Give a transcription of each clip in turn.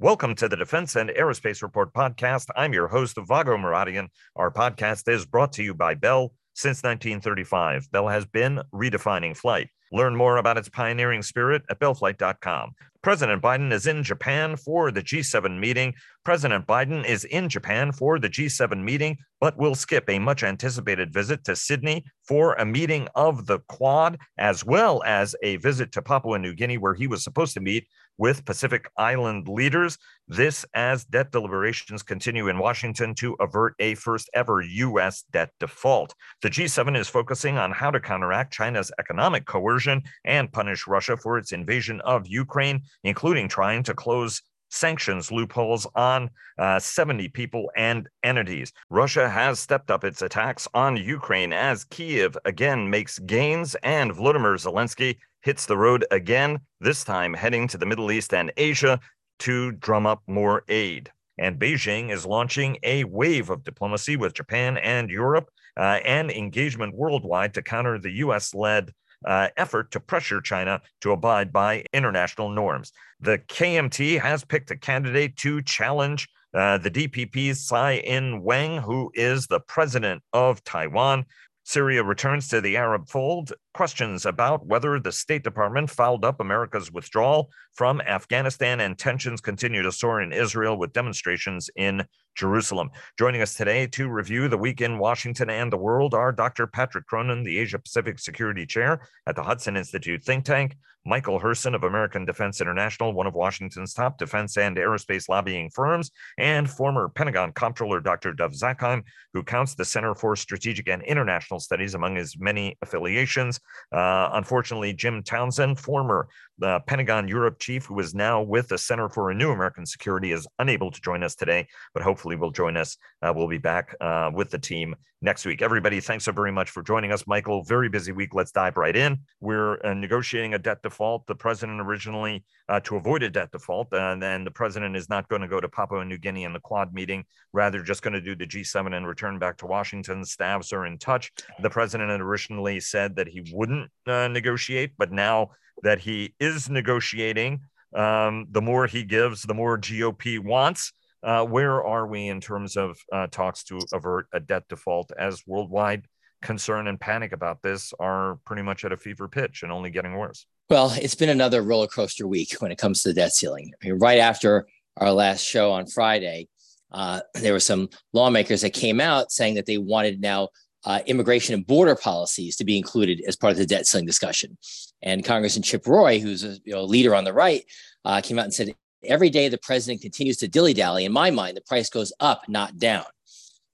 Welcome to the Defense and Aerospace Report podcast. I'm your host, Vago Muradian. Our podcast is brought to you by Bell since 1935. Bell has been redefining flight. Learn more about its pioneering spirit at bellflight.com. President Biden is in Japan for the G7 meeting. President Biden is in Japan for the G7 meeting, but will skip a much anticipated visit to Sydney for a meeting of the Quad, as well as a visit to Papua New Guinea, where he was supposed to meet with Pacific Island leaders. This as debt deliberations continue in Washington to avert a first ever U.S. debt default. The G7 is focusing on how to counteract China's economic coercion and punish Russia for its invasion of Ukraine, including trying to close sanctions loopholes on uh, 70 people and entities. Russia has stepped up its attacks on Ukraine as Kiev again makes gains, and Volodymyr Zelensky hits the road again, this time heading to the Middle East and Asia to drum up more aid. And Beijing is launching a wave of diplomacy with Japan and Europe uh, and engagement worldwide to counter the US led uh, effort to pressure China to abide by international norms. The KMT has picked a candidate to challenge uh, the DPP's Tsai Ing wen, who is the president of Taiwan. Syria returns to the Arab fold. Questions about whether the State Department fouled up America's withdrawal from Afghanistan and tensions continue to soar in Israel with demonstrations in Jerusalem. Joining us today to review the week in Washington and the world are Dr. Patrick Cronin, the Asia Pacific Security Chair at the Hudson Institute think tank, Michael Herson of American Defense International, one of Washington's top defense and aerospace lobbying firms, and former Pentagon Comptroller Dr. Dov Zakheim, who counts the Center for Strategic and International Studies among his many affiliations. Uh, unfortunately, Jim Townsend, former uh, Pentagon Europe chief, who is now with the Center for a New American Security, is unable to join us today, but hopefully will join us. Uh, we'll be back uh, with the team next week. Everybody, thanks so very much for joining us. Michael, very busy week. Let's dive right in. We're uh, negotiating a debt default. The president originally, uh, to avoid a debt default, and then the president is not going to go to Papua New Guinea in the Quad meeting, rather, just going to do the G7 and return back to Washington. Staffs are in touch. The president had originally said that he wouldn't uh, negotiate, but now that he is negotiating, um, the more he gives, the more GOP wants. Uh, where are we in terms of uh, talks to avert a debt default as worldwide concern and panic about this are pretty much at a fever pitch and only getting worse? Well, it's been another roller coaster week when it comes to the debt ceiling. I mean, right after our last show on Friday, uh, there were some lawmakers that came out saying that they wanted now uh, immigration and border policies to be included as part of the debt ceiling discussion. And Congressman Chip Roy, who's a you know, leader on the right, uh, came out and said every day the president continues to dilly dally, in my mind, the price goes up, not down.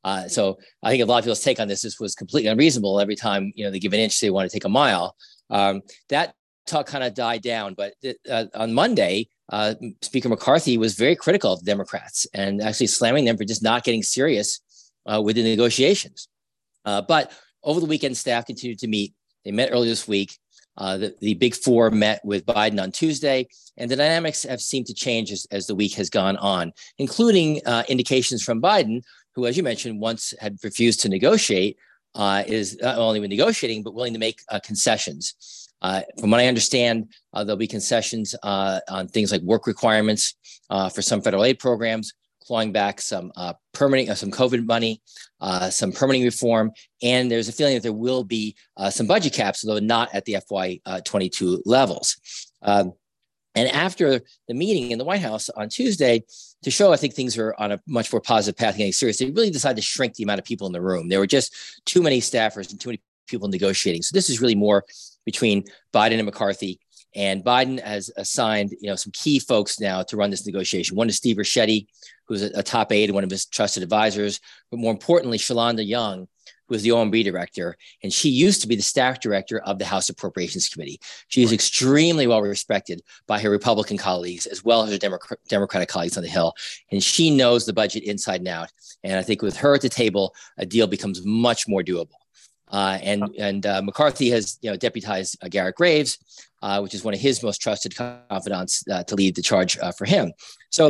Uh, so I think a lot of people's take on this, this was completely unreasonable. Every time you know they give an inch, they want to take a mile. Um, that talk kind of died down. But uh, on Monday, uh, Speaker McCarthy was very critical of Democrats and actually slamming them for just not getting serious uh, with the negotiations. Uh, but over the weekend, staff continued to meet. They met earlier this week. Uh, the, the big four met with Biden on Tuesday, and the dynamics have seemed to change as, as the week has gone on, including uh, indications from Biden, who, as you mentioned, once had refused to negotiate, uh, is not only negotiating, but willing to make uh, concessions. Uh, from what I understand, uh, there'll be concessions on things like work requirements for some federal aid programs, clawing back some uh, permanent, uh, some COVID money, uh, some permitting reform, and there's a feeling that there will be uh, some budget caps, although not at the FY22 uh, levels. Um, and after the meeting in the White House on Tuesday, to show I think things are on a much more positive path getting serious, they really decided to shrink the amount of people in the room. There were just too many staffers and too many people negotiating. So this is really more between Biden and McCarthy and Biden has assigned, you know, some key folks now to run this negotiation. One is Steve Ricchetti, who's a, a top aide and one of his trusted advisors, but more importantly, Shalanda Young, who is the OMB director, and she used to be the staff director of the House Appropriations Committee. She is extremely well respected by her Republican colleagues as well as her Democrat, Democratic colleagues on the Hill, and she knows the budget inside and out. And I think with her at the table, a deal becomes much more doable. Uh, and and uh, McCarthy has you know deputized uh, Garrett Graves, uh, which is one of his most trusted confidants, uh, to lead the charge uh, for him. So,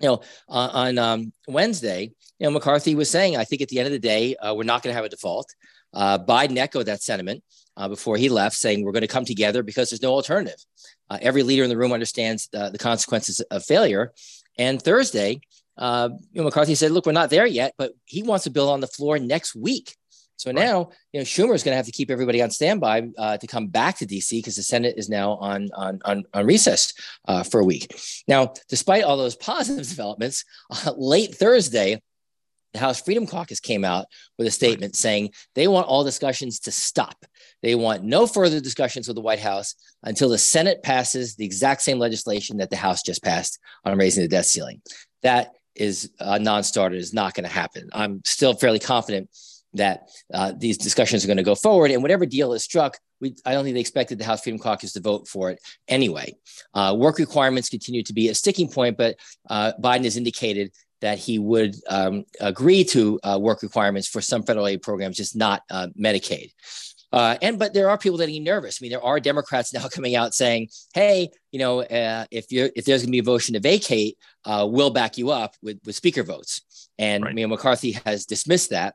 you know, on um, Wednesday, you know, McCarthy was saying, I think at the end of the day, we're not going to have a default. Biden echoed that sentiment before he left, saying we're going to come together because there's no alternative. every leader in the room understands the consequences of failure, And Thursday, uh, you know, McCarthy said, look, we're not there yet, but he wants a bill on the floor next week. So now, you know, Schumer is going to have to keep everybody on standby uh, to come back to DC because the Senate is now on on on, on recess uh, for a week. Now, despite all those positive developments, uh, late Thursday, the House Freedom Caucus came out with a statement saying they want all discussions to stop. They want no further discussions with the White House until the Senate passes the exact same legislation that the House just passed on raising the debt ceiling. That is a non-starter. Is not going to happen. I'm still fairly confident that uh, these discussions are going to go forward. And whatever deal is struck, we, I don't think they expected the House Freedom Caucus to vote for it anyway. Uh, work requirements continue to be a sticking point, but uh, Biden has indicated that he would um, agree to uh, work requirements for some federal aid programs, just not uh, Medicaid. Uh, and but there are people that are nervous. I mean, there are Democrats now coming out saying, "Hey, you know, if you if there's going to be a motion to vacate, we'll back you up with with speaker votes." And right. you know, McCarthy has dismissed that.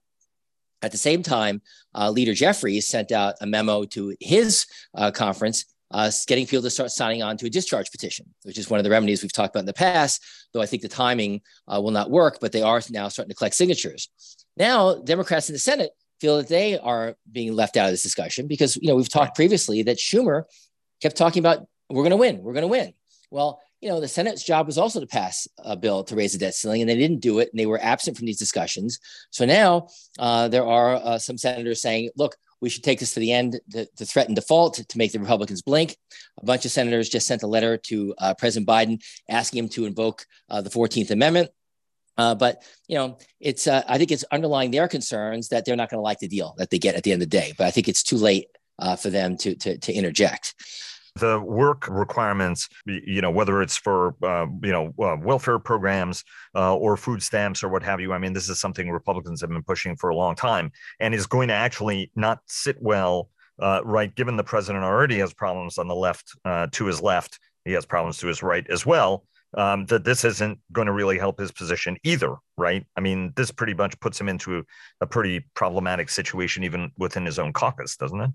At the same time, uh, Leader Jeffries sent out a memo to his uh, conference uh, getting people to start signing on to a discharge petition, which is one of the remedies we've talked about in the past, though I think the timing uh, will not work, but they are now starting to collect signatures. Now, Democrats in the Senate feel that they are being left out of this discussion because, you know, we've talked previously that Schumer kept talking about, we're going to win, we're going to win. Well, you know, the Senate's job was also to pass a bill to raise the debt ceiling, and they didn't do it, and they were absent from these discussions. So now uh, there are uh, some senators saying, look, we should take this to the end to, to threaten default to, make the Republicans blink. A bunch of senators just sent a letter to uh, President Biden asking him to invoke uh, the 14th Amendment. Uh, but you know, it's uh, I think it's underlying their concerns that they're not going to like the deal that they get at the end of the day. But I think it's too late for them to, to to interject the work requirements, you know, whether it's for, uh, you know, uh, welfare programs uh, or food stamps or what have you. I mean, this is something Republicans have been pushing for a long time and is going to actually not sit well, uh, right? Given the president already has problems on the left, uh, to his left, he has problems to his right as well. Um, that this isn't going to really help his position either, right? I mean, this pretty much puts him into a pretty problematic situation, even within his own caucus, doesn't it?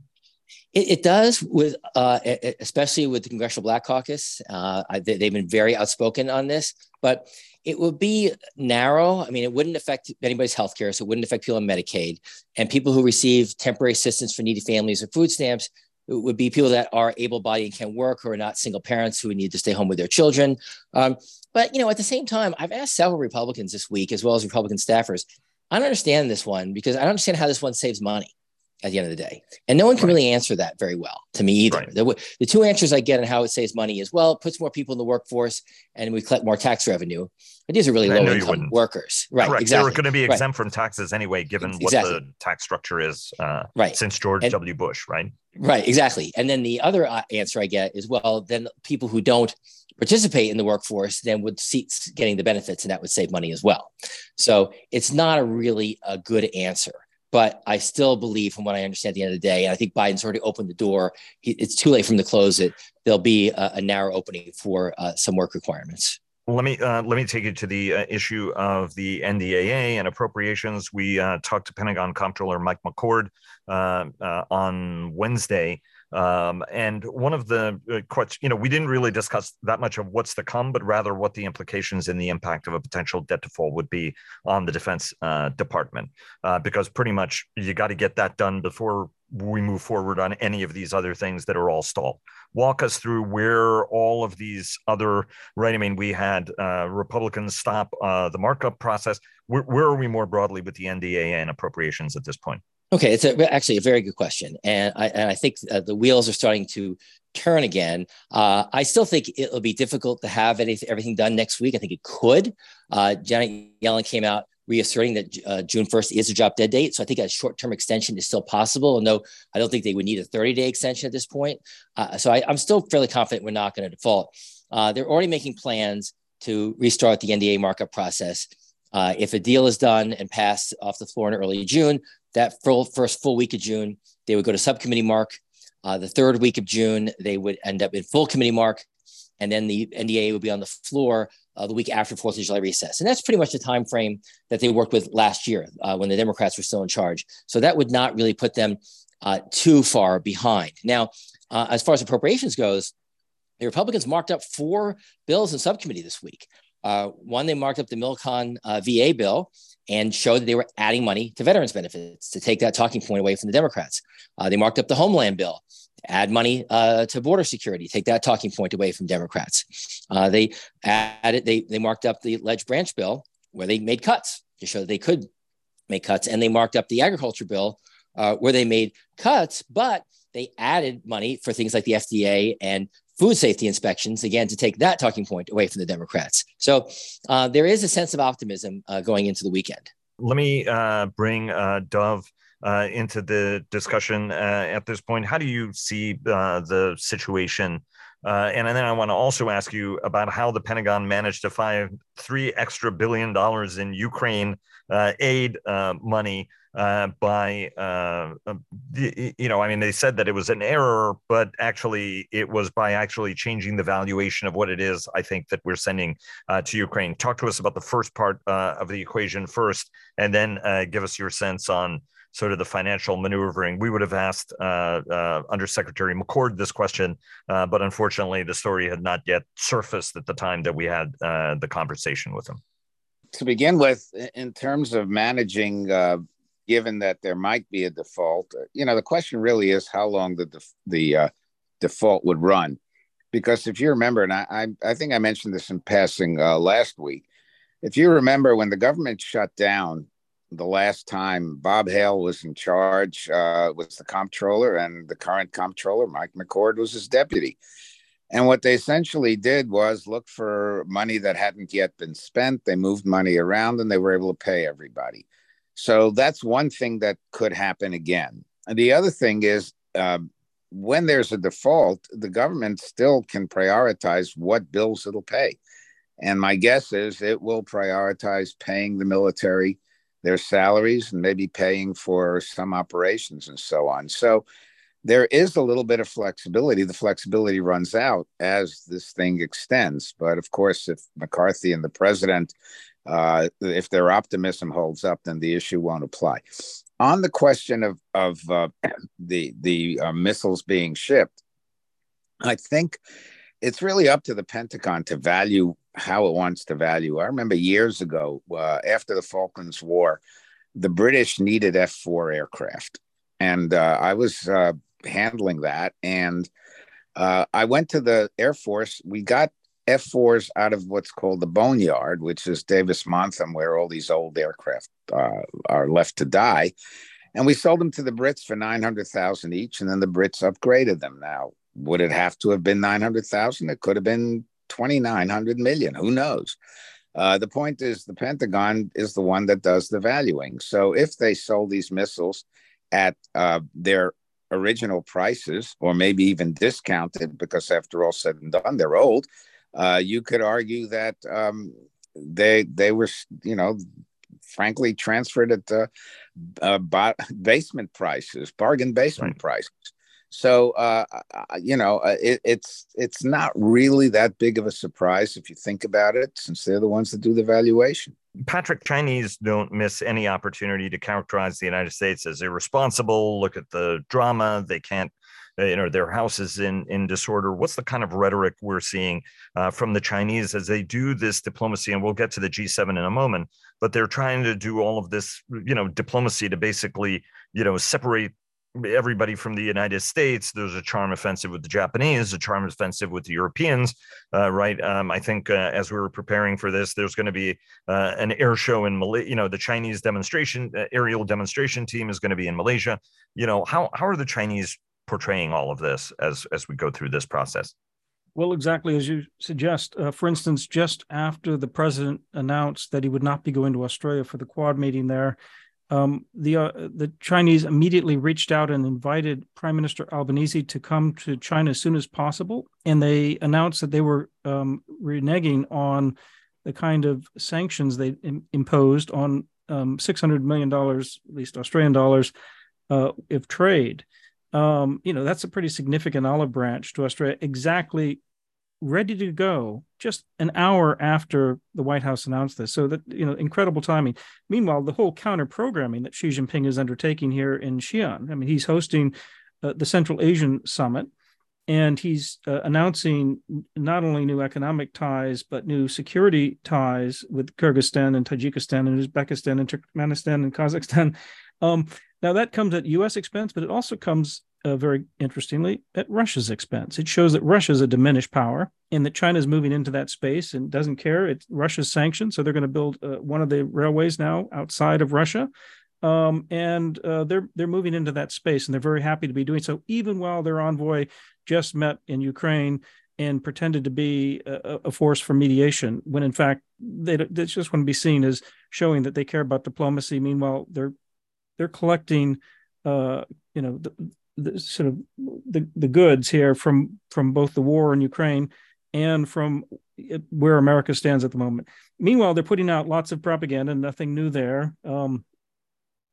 It, it does, with uh, especially with the Congressional Black Caucus. Uh, they, have been very outspoken on this, but it would be narrow. I mean, it wouldn't affect anybody's health care, so it wouldn't affect people on Medicaid. And people who receive temporary assistance for needy families or food stamps would be people that are able-bodied and can work, who are not single parents who need to stay home with their children. Um, but you know, at the same time, I've asked several Republicans this week, as well as Republican staffers. I don't understand this one because I don't understand how this one saves money at the end of the day. And no one can right. really answer that very well to me either. Right. The, the, two answers I get on how it saves money is well, it puts more people in the workforce and we collect more tax revenue. But these are really low income workers. Right. Correct. Exactly. They were going to be exempt right. from taxes anyway, given exactly. what the tax structure is uh, right. since George and, W. Bush, right? Right. Exactly. And then the other uh, answer I get is well, then people who don't participate in the workforce then would see getting the benefits and that would save money as well. So it's not a really a good answer. But I still believe, from what I understand at the end of the day, and I think Biden's already opened the door. He, it's too late for him to close it. There'll be a, a narrow opening for uh, some work requirements. Let me uh, let me take you to the uh, issue of the NDAA and appropriations. We uh, talked to Pentagon Comptroller Mike McCord uh, uh, on Wednesday um, and one of the uh, questions, you know, we didn't really discuss that much of what's to come, but rather what the implications and the impact of a potential debt default would be on the Defense uh, Department, uh, because pretty much you got to get that done before we move forward on any of these other things that are all stalled. Walk us through where all of these other, right? I mean, we had uh, Republicans stop uh, the markup process. Where, where are we more broadly with the NDAA and appropriations at this point? Okay, it's a, actually a very good question, and I, and I think uh, the wheels are starting to turn again. Uh, I still think it'll be difficult to have anything, everything done next week. I think it could. Uh, Janet Yellen came out reasserting that uh, June 1st is a drop dead date. So I think a short term extension is still possible. And no, I don't think they would need a 30 day extension at this point. Uh, so I, am still fairly confident we're not going to default. Uh, they're already making plans to restart the NDAA markup process. Uh, if a deal is done and passed off the floor in early June, that full, first full week of June, they would go to subcommittee mark. Uh, the third week of June, they would end up in full committee mark. And then the NDAA would be on the floor uh, the week after Fourth of July recess. And that's pretty much the time frame that they worked with last year uh, when the Democrats were still in charge. So that would not really put them uh, too far behind. Now, uh, as far as appropriations goes, the Republicans marked up four bills in subcommittee this week. Uh, one, they marked up the Milcon VA bill and showed that they were adding money to veterans benefits to take that talking point away from the Democrats. Uh, they marked up the Homeland bill, add money uh, to border security, take that talking point away from Democrats. Uh, they added, they, they marked up the Ledge Branch bill where they made cuts to show that they could make cuts, and they marked up the agriculture bill uh, where they made cuts, but they added money for things like the FDA and food safety inspections, again, to take that talking point away from the Democrats. So uh, there is a sense of optimism uh, going into the weekend. Let me uh, bring uh, Dov uh, into the discussion uh, at this point. How do you see the situation? and then I want to also ask you about how the Pentagon managed to find three extra billion dollars in Ukraine aid money uh, by, uh, um, you know, I mean, they said that it was an error, but actually it was by actually changing the valuation of what it is, I think, that we're sending uh, to Ukraine. Talk to us about the first part uh, of the equation first, and then uh, give us your sense on sort of the financial maneuvering. We would have asked uh, uh, Undersecretary McCord this question, uh, but unfortunately, the story had not yet surfaced at the time that we had uh, the conversation with him. To begin with, in terms of managing uh, given that there might be a default, uh, you know, the question really is how long the def- the uh, default would run, because if you remember, and I I, I think I mentioned this in passing uh, last week, if you remember when the government shut down the last time Bob Hale was in charge, uh, was the comptroller, and the current comptroller Mike McCord was his deputy. And what they essentially did was look for money that hadn't yet been spent. They moved money around and they were able to pay everybody. So that's one thing that could happen again. And the other thing is uh, when there's a default, the government still can prioritize what bills it'll pay. And my guess is it will prioritize paying the military their salaries and maybe paying for some operations and so on. So there is a little bit of flexibility. The flexibility runs out as this thing extends. But of course, if McCarthy and the president uh, if their optimism holds up, then the issue won't apply. On the question of of uh, the the uh, missiles being shipped, I think it's really up to the Pentagon to value how it wants to value. I remember years ago, uh, after the Falklands War, the British needed F four aircraft, and uh, I was uh, handling that and. I went to the Air Force. We got F4s out of what's called the boneyard, which is Davis Monthan, where all these old aircraft uh, are left to die. And we sold them to the Brits for 900,000 each, and then the Brits upgraded them. Now, would it have to have been 900,000? It could have been 2,900 million. Who knows? Uh, the point is, the Pentagon is the one that does the valuing. So if they sold these missiles at uh, their original prices, or maybe even discounted, because after all said and done, they're old, uh, you could argue that um, they they were you know frankly transferred at the uh, basement prices, bargain basement right. prices. So uh, you know, uh, it, it's it's not really that big of a surprise if you think about it, since they're the ones that do the valuation. Patrick, Chinese don't miss any opportunity to characterize the United States as irresponsible. Look at the drama; they can't uh, you know their houses in in disorder what's the kind of rhetoric we're seeing uh, from the chinese as they do this diplomacy and we'll get to the g7 in a moment but they're trying to do all of this you know diplomacy to basically you know separate everybody from the United States. There's a charm offensive with the Japanese, a charm offensive with the Europeans, uh, right? Um, I think uh, as we were preparing for this, there's going to be uh, an air show in Malaysia. You know, the Chinese demonstration uh, aerial demonstration team is going to be in Malaysia. You know, how how are the Chinese portraying all of this as as we go through this process? Well, exactly as you suggest. Uh, for instance, just after the president announced that he would not be going to Australia for the Quad meeting there, um, the uh, the Chinese immediately reached out and invited Prime Minister Albanese to come to China as soon as possible, and they announced that they were um, reneging on the kind of sanctions they Im- imposed on um, six hundred million dollars, at least Australian dollars, uh, of trade um, you know, that's a pretty significant olive branch to Australia, exactly ready to go just an hour after the White House announced this. So that, you know, incredible timing. Meanwhile, the whole counter programming that Xi Jinping is undertaking here in Xi'an, I mean, he's hosting uh, the Central Asian Summit. and he's uh, announcing not only new economic ties but new security ties with Kyrgyzstan and Tajikistan and Uzbekistan and Turkmenistan and Kazakhstan. Um, now that comes at U.S. expense, but it also comes uh, very interestingly at Russia's expense. It shows that Russia is a diminished power and that China is moving into that space and doesn't care. It's Russia's sanctioned, so they're going to build uh, one of the railways now outside of Russia um, and uh, they're they're moving into that space, and they're very happy to be doing so. Even while their envoy just met in Ukraine and pretended to be a, a force for mediation, when in fact they, they just want to be seen as showing that they care about diplomacy. Meanwhile, they're they're collecting, uh, you know, the, the sort of the, the goods here from from both the war in Ukraine and from where America stands at the moment. Meanwhile, they're putting out lots of propaganda, nothing new there. Um,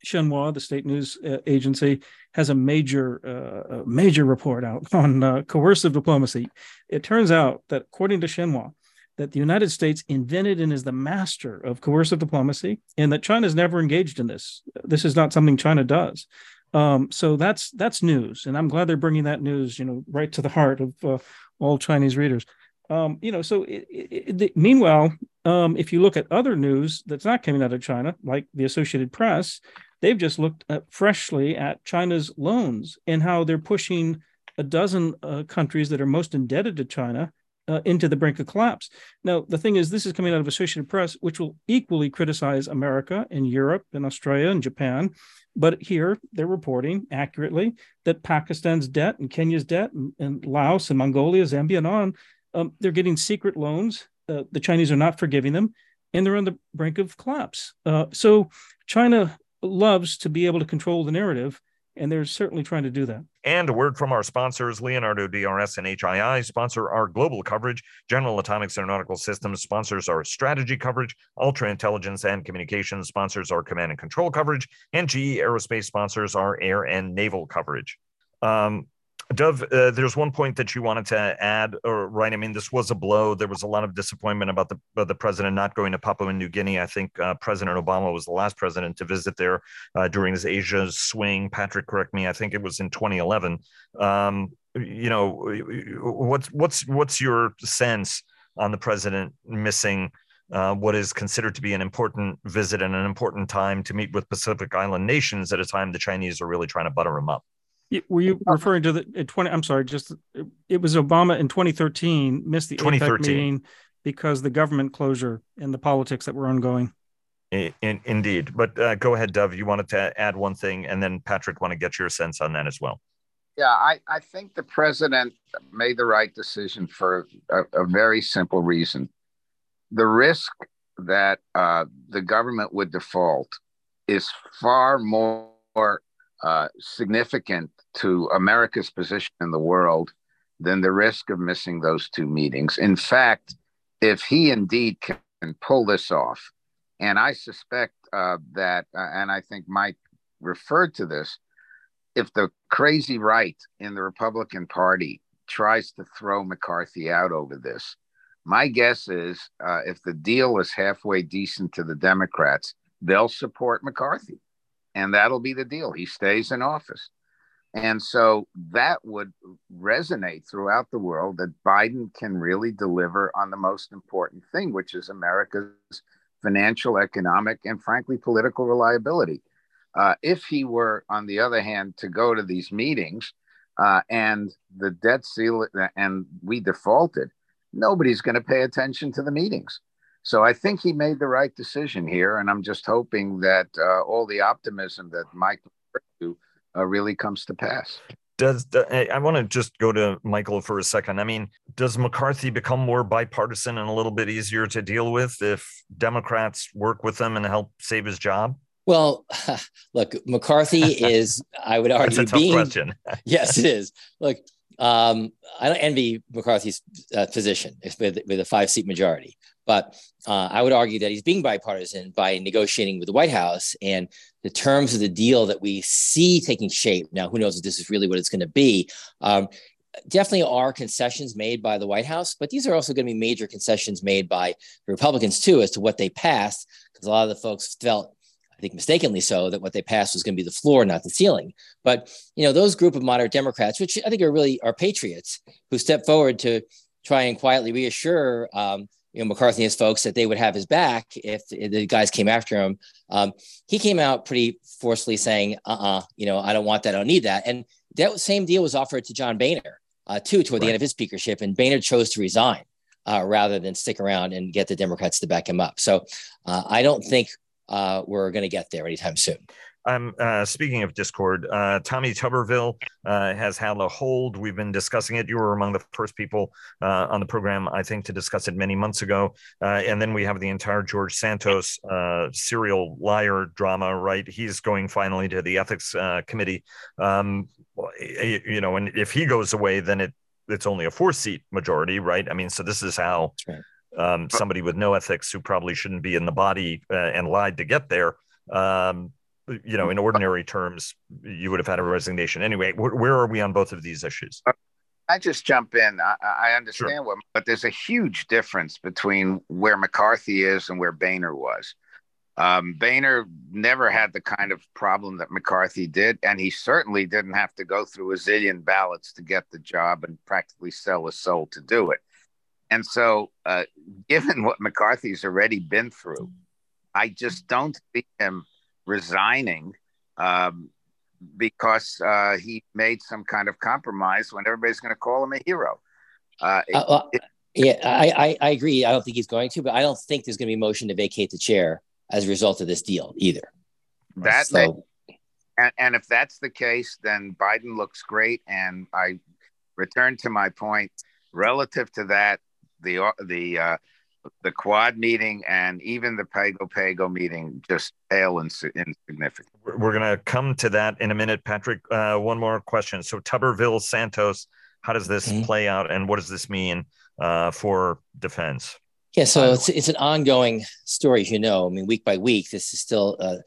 Xinhua, the state news uh, agency, has a major, uh, major report out on uh, coercive diplomacy. It turns out that, according to Xinhua, that the United States invented and is the master of coercive diplomacy, and that China has never engaged in this. This is not something China does. Um, so that's that's news, and I'm glad they're bringing that news, you know, right to the heart of uh, all Chinese readers. Um, you know, so it, it, it, meanwhile, um, if you look at other news that's not coming out of China, like the Associated Press, They've just looked at freshly at China's loans and how they're pushing a dozen uh, countries that are most indebted to China uh, into the brink of collapse. Now, the thing is, this is coming out of Associated Press, which will equally criticize America and Europe and Australia and Japan. But here they're reporting accurately that Pakistan's debt and Kenya's debt and, and Laos and Mongolia, Zambia, and on, um, they're getting secret loans. Uh, the Chinese are not forgiving them, and they're on the brink of collapse. Uh, so China loves to be able to control the narrative, and they're certainly trying to do that. And a word from our sponsors, Leonardo DRS and HII sponsor our global coverage. General Atomics and Aeronautical Systems sponsors our strategy coverage. Ultra Intelligence and Communications sponsors our command and control coverage. And GE Aerospace sponsors our air and naval coverage. Um, Dov, uh, there's one point that you wanted to add, or right? I mean, this was a blow. There was a lot of disappointment about the the president not going to Papua New Guinea. I think uh, President Obama was the last president to visit there uh, during his Asia swing. Patrick, correct me. I think it was in 2011. Um, you know, what's what's what's your sense on the president missing? Uh, what is considered to be an important visit and an important time to meet with Pacific Island nations at a time the Chinese are really trying to butter him up. Were you referring to the 20? I'm sorry, just it was Obama in 2013 missed the APEC meeting because the government closure and the politics that were ongoing. In, in, indeed, but uh, go ahead, Dov. You wanted to add one thing, and then Patrick want to get your sense on that as well. Yeah, I, I think the president made the right decision for a, a very simple reason. The risk that uh, the government would default is far more uh, significant to America's position in the world than the risk of missing those two meetings. In fact, if he indeed can pull this off, and I suspect uh, that, uh, and I think Mike referred to this, if the crazy right in the Republican Party tries to throw McCarthy out over this, my guess is uh, if the deal is halfway decent to the Democrats, they'll support McCarthy and that'll be the deal. He stays in office. And so that would resonate throughout the world that Biden can really deliver on the most important thing, which is America's financial, economic, and frankly, political reliability. Uh, if he were, on the other hand, to go to these meetings uh, and the debt ceiling and we defaulted, nobody's going to pay attention to the meetings. So I think he made the right decision here, and I'm just hoping that uh, all the optimism that Mike to uh, really comes to pass. Does I want to just go to Michael for a second? I mean, does McCarthy become more bipartisan and a little bit easier to deal with if Democrats work with him and help save his job? Well, look, McCarthy is, I would argue, That's a tough being, question. yes, it is. Look, um, I don't envy McCarthy's uh, position with, with a five seat majority. But uh, I would argue that he's being bipartisan by negotiating with the White House and the terms of the deal that we see taking shape. Now, who knows if this is really what it's going to be? Um, definitely are concessions made by the White House, but these are also going to be major concessions made by the Republicans too as to what they passed, because a lot of the folks felt I think mistakenly so, that what they passed was going to be the floor, not the ceiling. But you know, those group of moderate Democrats, which I think are really are patriots, who stepped forward to try and quietly reassure um, you know McCarthy and his folks that they would have his back if the guys came after him. Um, he came out pretty forcefully saying, "Uh-uh, you know, I don't want that. I don't need that." And that same deal was offered to John Boehner uh, too toward right. the end of his speakership, and Boehner chose to resign uh, rather than stick around and get the Democrats to back him up. So uh, I don't think uh, we're going to get there anytime soon. Um, uh, speaking of Discord, uh, Tommy Tuberville uh, has had a hold. We've been discussing it. You were among the first people uh, on the program, I think, to discuss it many months ago. Uh, and then we have the entire George Santos uh, serial liar drama, right? He's going finally to the ethics committee. Um, you know, and if he goes away, then it it's only a four seat majority, right? I mean, so this is how. Um, somebody with no ethics who probably shouldn't be in the body and lied to get there um, you know, in ordinary terms, you would have had a resignation anyway. Where, where are we on both of these issues? I just jump in. I, I understand sure. what, but there's a huge difference between where McCarthy is and where Boehner was. Um, Boehner never had the kind of problem that McCarthy did, and he certainly didn't have to go through a zillion ballots to get the job and practically sell his soul to do it. And so, uh, given what McCarthy's already been through, I just don't see him resigning um, because uh, he made some kind of compromise when everybody's going to call him a hero. Uh, uh, well, it, yeah, I, I, agree. I don't think he's going to, but I don't think there's going to be a motion to vacate the chair as a result of this deal either. That so, and, and if that's the case, then Biden looks great. And I return to my point relative to that. The the uh, the quad meeting and even the Pago Pago meeting just pale and insignificant. We're going to come to that in a minute, Patrick. Uh, one more question. So Tuberville Santos, how does this mm-hmm. play out, and what does this mean uh, for defense? Yeah, so it's it's an ongoing story, as you know. I mean, week by week, this is still uh,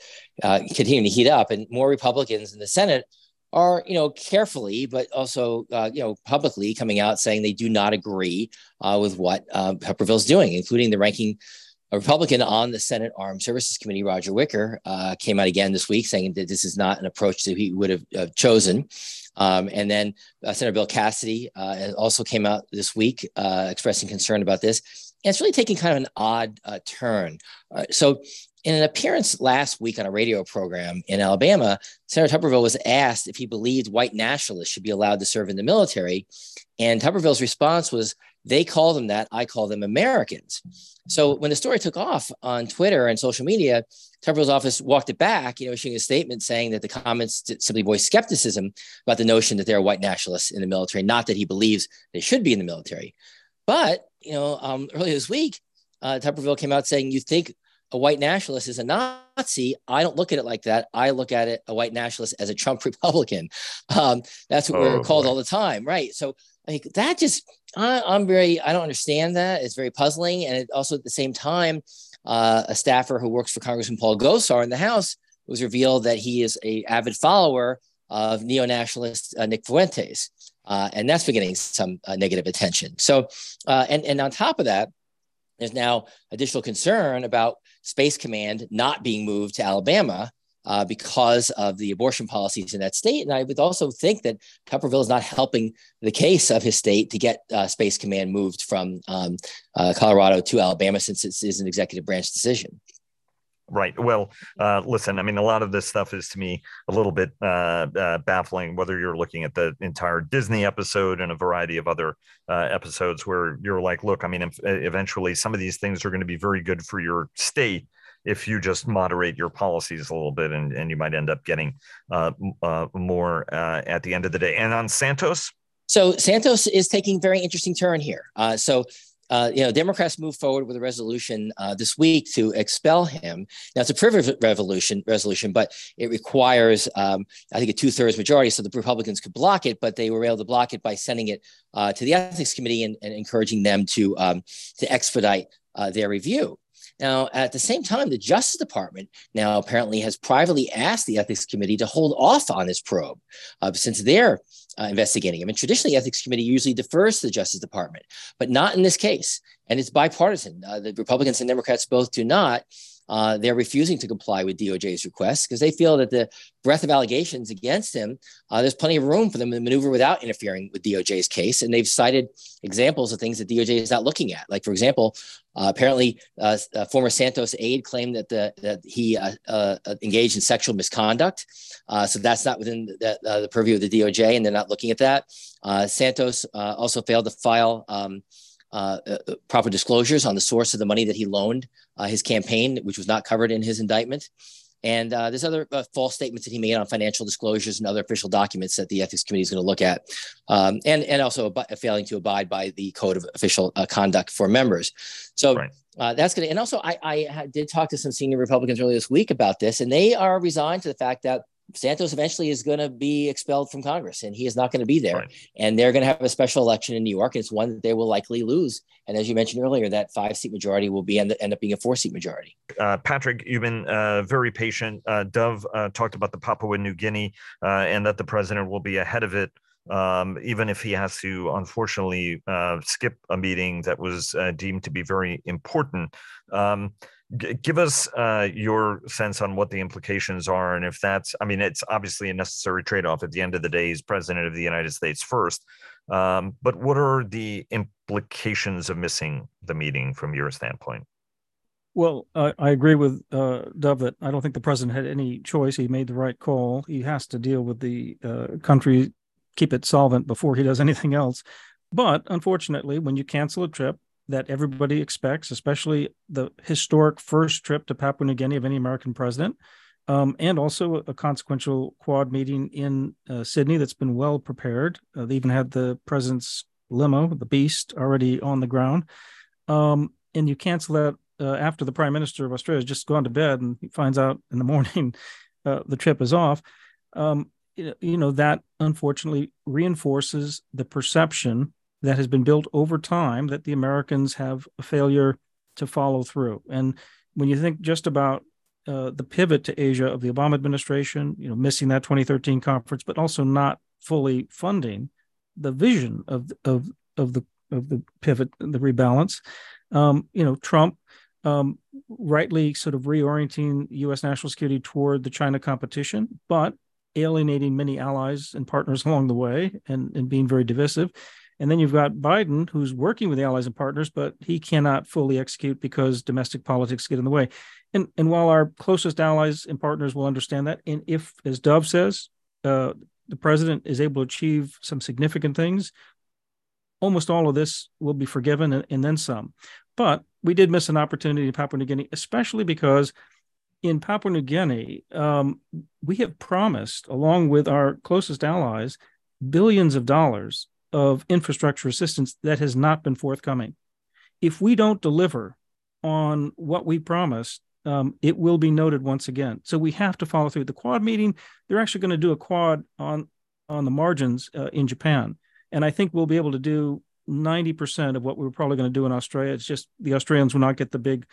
uh continuing to heat up, and more Republicans in the Senate are you know carefully but also uh, you know publicly coming out saying they do not agree uh, with what uh, Tuberville's doing, including the ranking Republican on the Senate Armed Services Committee, Roger Wicker, uh, came out again this week saying that this is not an approach that he would have chosen. Um, and then uh, Senator Bill Cassidy uh, also came out this week expressing concern about this. And it's really taking kind of an odd turn. so in an appearance last week on a radio program in Alabama, Senator Tuberville was asked if he believed white nationalists should be allowed to serve in the military. And Tuberville's response was, they call them that, I call them Americans. So when the story took off on Twitter and social media, Tuberville's office walked it back, you know, issuing a statement saying that the comments simply voiced skepticism about the notion that there are white nationalists in the military, not that he believes they should be in the military. But, you know, um, earlier this week, uh, Tuberville came out saying, you think a white nationalist is a Nazi, I don't look at it like that. I look at it a white nationalist as a Trump Republican. Um, that's what oh, we're called boy. all the time, right? So like that just I, am very I don't understand that. It's very puzzling, and it also at the same time, uh, a staffer who works for Congressman Paul Gosar in the House was revealed that he is a avid follower of neo-nationalist uh, Nick Fuentes, uh, and that's been getting some uh, negative attention. So, uh, and and on top of that, there's now additional concern about Space Command not being moved to Alabama uh, because of the abortion policies in that state. And I would also think that Tuberville is not helping the case of his state to get uh, Space Command moved from um, uh, Colorado to Alabama since it is an executive branch decision. Right. Well, uh, listen, I mean, a lot of this stuff is to me a little bit uh, uh, baffling, whether you're looking at the entire Disney episode and a variety of other uh, episodes where you're like, look, I mean, eventually some of these things are going to be very good for your state if you just moderate your policies a little bit and, and you might end up getting uh, uh, more at the end of the day. And on Santos? So Santos is taking very interesting turn here. so uh, you know, Democrats moved forward with a resolution uh, this week to expel him. Now, it's a privilege resolution, resolution, but it requires, um, I think, a two-thirds majority, so the Republicans could block it. But they were able to block it by sending it uh, to the Ethics Committee and, and encouraging them to um, to expedite uh, their review. Now, at the same time, the Justice Department now apparently has privately asked the Ethics Committee to hold off on this probe uh, since they're uh, investigating him. And traditionally, Ethics Committee usually defers to the Justice Department, but not in this case. And it's bipartisan. Uh, the Republicans and Democrats both do not. Uh, they're refusing to comply with DOJ's requests because they feel that the breadth of allegations against him, uh, there's plenty of room for them to maneuver without interfering with DOJ's case. And they've cited examples of things that DOJ is not looking at. Like, for example, uh, apparently, uh, former Santos aide claimed that the that he uh, uh, engaged in sexual misconduct. so that's not within the, the, purview of the DOJ, and they're not looking at that. Santos also failed to file. Um, uh, uh, proper disclosures on the source of the money that he loaned uh, his campaign, which was not covered in his indictment. And uh, there's other uh, false statements that he made on financial disclosures and other official documents that the ethics committee is going to look at, um, and and also ab- failing to abide by the code of official uh, conduct for members. So right. that's going to. And also, I, I did talk to some senior Republicans earlier this week about this, and they are resigned to the fact that Santos eventually is going to be expelled from Congress and he is not going to be there. Right. And they're going to have a special election in New York. And it's one that they will likely lose. And as you mentioned earlier, that five seat majority will be end, end up being a four seat majority. Uh, Patrick, you've been uh, very patient. Uh, Dov uh, talked about the Papua New Guinea uh, and that the president will be ahead of it. Um, even if he has to unfortunately uh, skip a meeting that was deemed to be very important. Um, Give us uh, your sense on what the implications are, and if that's, I mean, it's obviously a necessary trade off. At the end of the day, he's president of the United States first. Um, but what are the implications of missing the meeting from your standpoint? Well, I, agree with uh, Dov that I don't think the president had any choice. He made the right call. He has to deal with the uh, country, keep it solvent before he does anything else. But unfortunately, when you cancel a trip, that everybody expects, especially the historic first trip to Papua New Guinea of any American president, um, and also a consequential quad meeting in uh, Sydney that's been well prepared. Uh, they even had the president's limo, the Beast, already on the ground. Um, and you cancel that uh, after the prime minister of Australia has just gone to bed and he finds out in the morning uh, the trip is off. Um, you know, that unfortunately reinforces the perception that has been built over time that the Americans have a failure to follow through. And when you think just about uh, the pivot to Asia of the Obama administration, you know, missing that 2013 conference, but also not fully funding the vision of of of the of the pivot, the rebalance. Um, you know, Trump um, rightly sort of reorienting U.S. national security toward the China competition, but alienating many allies and partners along the way and, and being very divisive. And then you've got Biden, who's working with the allies and partners, but he cannot fully execute because domestic politics get in the way. And and while our closest allies and partners will understand that, and if, as Dov says, uh, the president is able to achieve some significant things, almost all of this will be forgiven and, and then some. But we did miss an opportunity in Papua New Guinea, especially because in Papua New Guinea, um, we have promised, along with our closest allies, billions of dollars of infrastructure assistance that has not been forthcoming. If we don't deliver on what we promised, um, it will be noted once again. So we have to follow through. The Quad meeting, they're actually going to do a Quad on on the margins uh, in Japan, and I think we'll be able to do 90% of what we were probably going to do in Australia. It's just the Australians will not get the big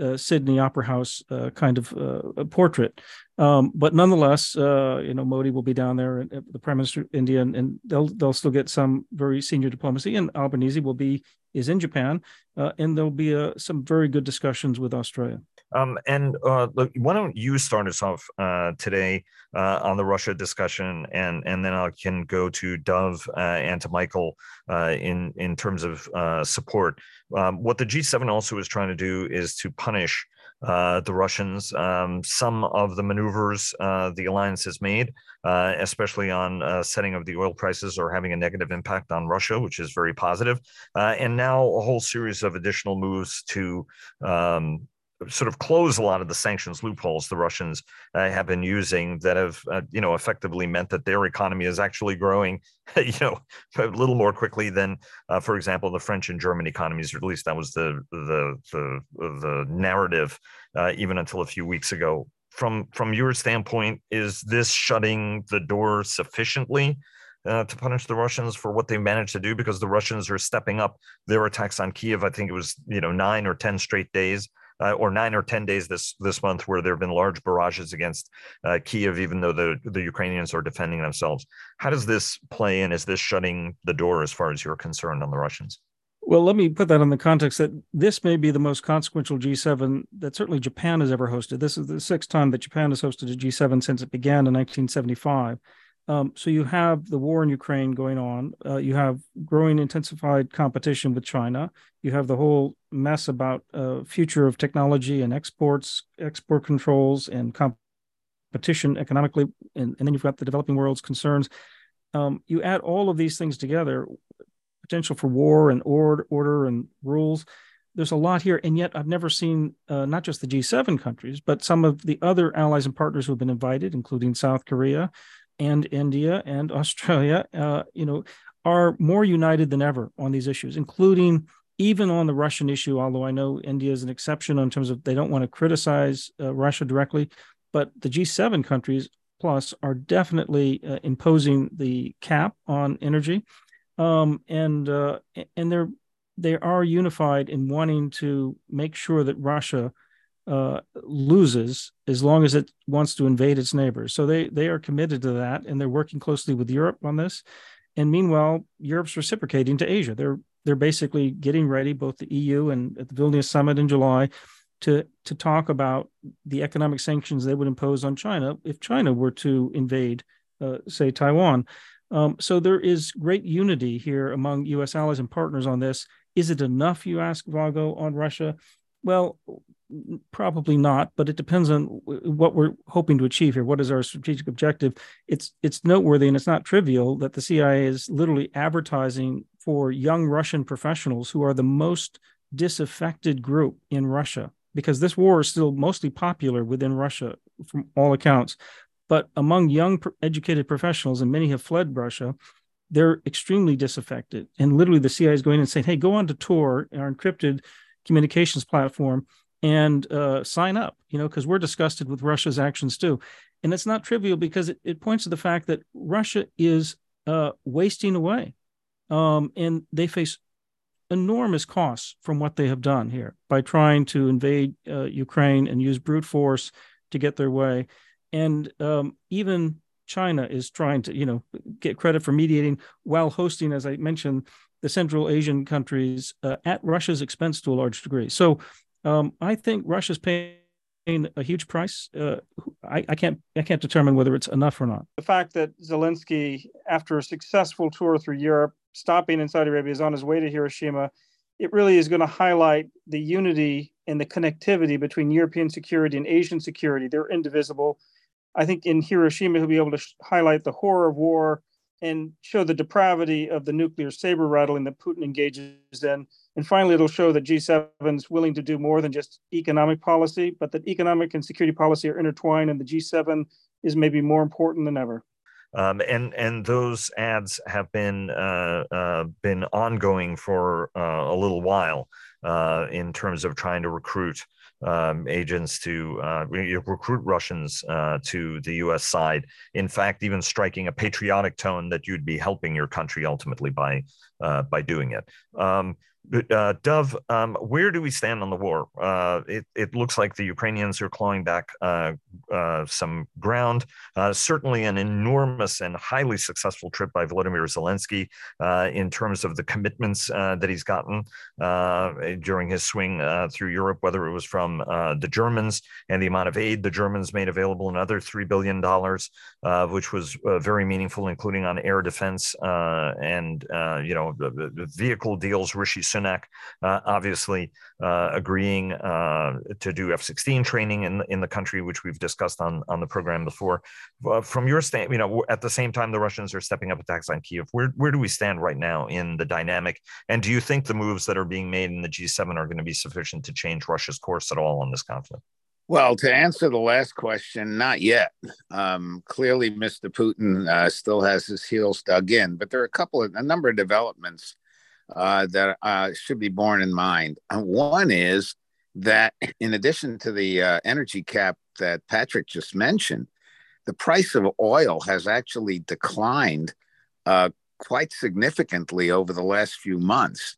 uh, Sydney Opera House uh, kind of uh, portrait. Um, but nonetheless, uh, you know, Modi will be down there, and uh, the Prime Minister of India, and, and, they'll they'll still get some very senior diplomacy. And Albanese will be is in Japan, uh, and there'll be some very good discussions with Australia. Um, and uh, look, why don't you start us off uh, today uh, on the Russia discussion, and and then I can go to Dov and to Michael in in terms of support. Um, what the G7 also is trying to do is to punish uh, the Russians. Um, some of the maneuvers uh, the alliance has made, uh, especially on uh, setting of the oil prices, are having a negative impact on Russia, which is very positive. Uh, and now a whole series of additional moves to um, sort of close a lot of the sanctions loopholes the Russians uh, have been using that have, uh, you know, effectively meant that their economy is actually growing, you know, a little more quickly than, uh, for example, the French and German economies, or at least that was the the the, the narrative uh, even until a few weeks ago. From from your standpoint, is this shutting the door sufficiently? Uh, to punish the Russians for what they managed to do because the Russians are stepping up their attacks on Kiev. I think it was you know nine or ten straight days uh, or nine or ten days this this month where there have been large barrages against uh, Kiev, even though the the Ukrainians are defending themselves. How does this play in? Is this shutting the door as far as you're concerned on the Russians? Well, let me put that in the context that this may be the most consequential G7 that certainly Japan has ever hosted. This is the sixth time that Japan has hosted a G7 since it began in 1975. Um, so you have the war in Ukraine going on. Uh, you have growing intensified competition with China. You have the whole mess about uh, future of technology and exports, export controls, and competition economically, and, and then you've got the developing world's concerns. Um, you add all of these things together, potential for war and order, order and rules. There's a lot here, and yet I've never seen uh, not just the G7 countries, but some of the other allies and partners who have been invited, including South Korea, and India and Australia, uh, you know, are more united than ever on these issues, including even on the Russian issue. Although I know India is an exception in terms of they don't want to criticize uh, Russia directly, but the G7 countries plus are definitely uh, imposing the cap on energy, um, and uh, and they're they are unified in wanting to make sure that Russia uh, loses as long as it wants to invade its neighbors. So they they are committed to that, and they're working closely with Europe on this. And meanwhile, Europe's reciprocating to Asia. They're they're basically getting ready, both the EU and at the Vilnius summit in July, to to talk about the economic sanctions they would impose on China if China were to invade, uh, say, Taiwan. Um, so there is great unity here among U.S. allies and partners on this. Is it enough, you ask, Vago, on Russia? Well, probably not but it depends on what we're hoping to achieve here. What is our strategic objective? It's it's noteworthy and it's not trivial that the cia is literally advertising for young russian professionals who are the most disaffected group in russia because this war is still mostly popular within russia from all accounts. But among young educated professionals and many have fled russia they're extremely disaffected. And literally the cia is going and saying hey go on to tor our encrypted communications platform and uh, sign up, you know, because we're disgusted with Russia's actions too. And it's not trivial because it, it points to the fact that Russia is uh, wasting away um, and they face enormous costs from what they have done here by trying to invade uh, Ukraine and use brute force to get their way. And um, even China is trying to, you know, get credit for mediating while hosting, as I mentioned, the Central Asian countries uh, at Russia's expense to a large degree. So um, I think Russia's paying a huge price. Uh, I, I, can't I can't determine whether it's enough or not. The fact that Zelensky, after a successful tour through Europe, stopping in Saudi Arabia, is on his way to Hiroshima, it really is going to highlight the unity and the connectivity between European security and Asian security. They're indivisible. I think in Hiroshima, he'll be able to sh- highlight the horror of war and show the depravity of the nuclear saber rattling that Putin engages in and finally, it'll show that G7 is willing to do more than just economic policy, but that economic and security policy are intertwined, and the G7 is maybe more important than ever. Um, and and those ads have been uh, uh, been ongoing for uh, a little while uh, in terms of trying to recruit um, agents to uh, recruit Russians uh, to the U.S. side. In fact, even striking a patriotic tone that you'd be helping your country ultimately by by doing it. Um, uh, Dov, um, where do we stand on the war? Uh, it, it, looks like the Ukrainians are clawing back uh, uh some ground. Uh, certainly, an enormous and highly successful trip by Volodymyr Zelensky uh, in terms of the commitments that he's gotten during his swing through Europe, whether it was from the Germans and the amount of aid the Germans made available, another $3 billion, which was very meaningful, including on air defense and, you know, the, the vehicle deals, Rishi Uh, obviously uh, agreeing uh, to do F-16 training in in the country, which we've discussed on on the program before. from your stand, you know, at the same time, the Russians are stepping up attacks on Kiev. Where where do we stand right now in the dynamic? And do you think the moves that are being made in the G7 are going to be sufficient to change Russia's course at all on this conflict? Well, to answer the last question, not yet. Um, clearly, Mr. Putin uh, still has his heels dug in, but there are a couple of a number of developments uh, that uh, should be borne in mind. Uh, one is that, in addition to the uh, energy cap that Patrick just mentioned, the price of oil has actually declined uh, quite significantly over the last few months.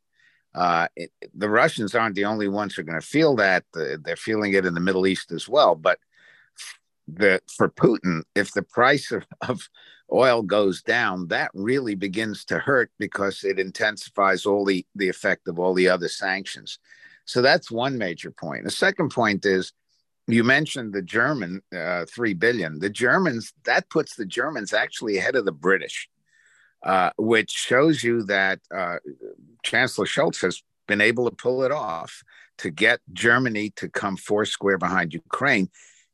Uh, it, the Russians aren't the only ones who are going to feel that. they're feeling it in the Middle East as well. But the, for Putin, if the price of, of oil goes down, that really begins to hurt because it intensifies all the, the effect of all the other sanctions. So that's one major point. The second point is you mentioned the German uh, three billion. The Germans that puts the Germans actually ahead of the British, uh, which shows you that uh, Chancellor Scholz has been able to pull it off to get Germany to come four square behind Ukraine.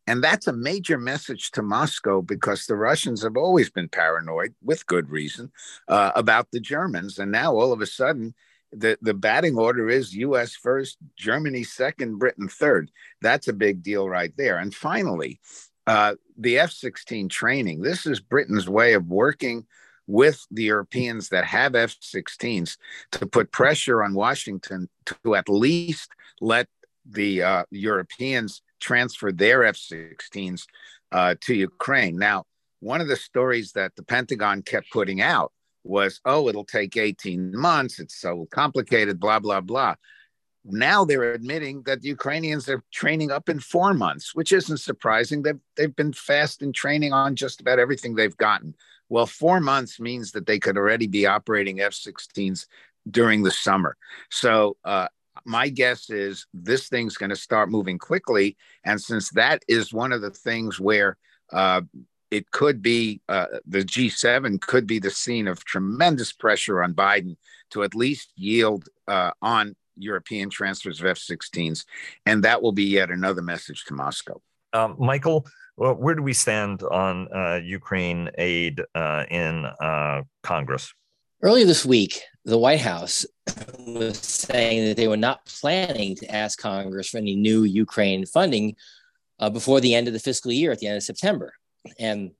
And that's a major message to Moscow because the Russians have always been paranoid, with good reason, uh, about the Germans. And now all of a sudden, the, the batting order is US first, Germany second, Britain third. That's a big deal right there. And finally, uh, the F 16 training. This is Britain's way of working with the Europeans that have F 16s to put pressure on Washington to at least let the uh, Europeans transfer their F 16s uh, to Ukraine. Now, one of the stories that the Pentagon kept putting out was, oh, it'll take 18 months. It's so complicated, blah, blah, blah. Now they're admitting that the Ukrainians are training up in four months, which isn't surprising. They've, they've been fast in training on just about everything they've gotten. Well, four months means that they could already be operating F 16s during the summer. So, uh, my guess is this thing's going to start moving quickly. And since that is one of the things where uh, it could be uh, the G7 could be the scene of tremendous pressure on Biden to at least yield uh, on European transfers of F 16s. And that will be yet another message to Moscow. Um, Michael, well, where do we stand on uh, Ukraine aid uh, in uh, Congress? Earlier this week, the White House was saying that they were not planning to ask Congress for any new Ukraine funding uh, before the end of the fiscal year at the end of September. And,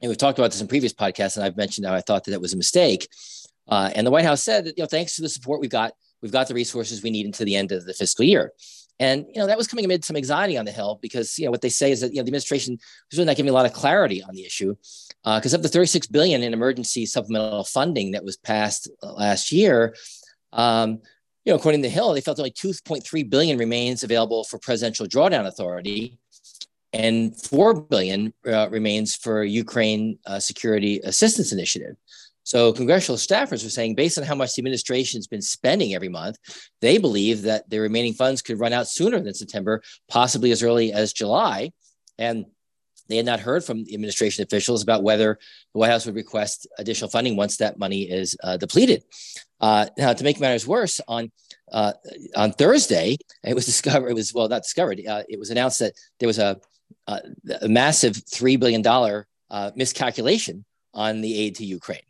and we've talked about this in previous podcasts, and I've mentioned how I thought that that was a mistake. Uh, and the White House said that, you know, thanks to the support we've got, we've got the resources we need until the end of the fiscal year. And you know that was coming amid some anxiety on the Hill because you know what they say is that you know the administration was really not giving a lot of clarity on the issue because uh, of the 36 billion in emergency supplemental funding that was passed last year. Um, you know, according to the Hill, they felt only 2.3 billion remains available for presidential drawdown authority, and 4 billion uh, remains for Ukraine uh, Security Assistance Initiative. So congressional staffers were saying, based on how much the administration has been spending every month, they believe that the remaining funds could run out sooner than September, possibly as early as July. And they had not heard from the administration officials about whether the White House would request additional funding once that money is uh, depleted. Uh, now, to make matters worse, on uh, on Thursday, it was discovered. It was well, not discovered. Uh, it was announced that there was a a massive $3 billion uh, miscalculation on the aid to Ukraine.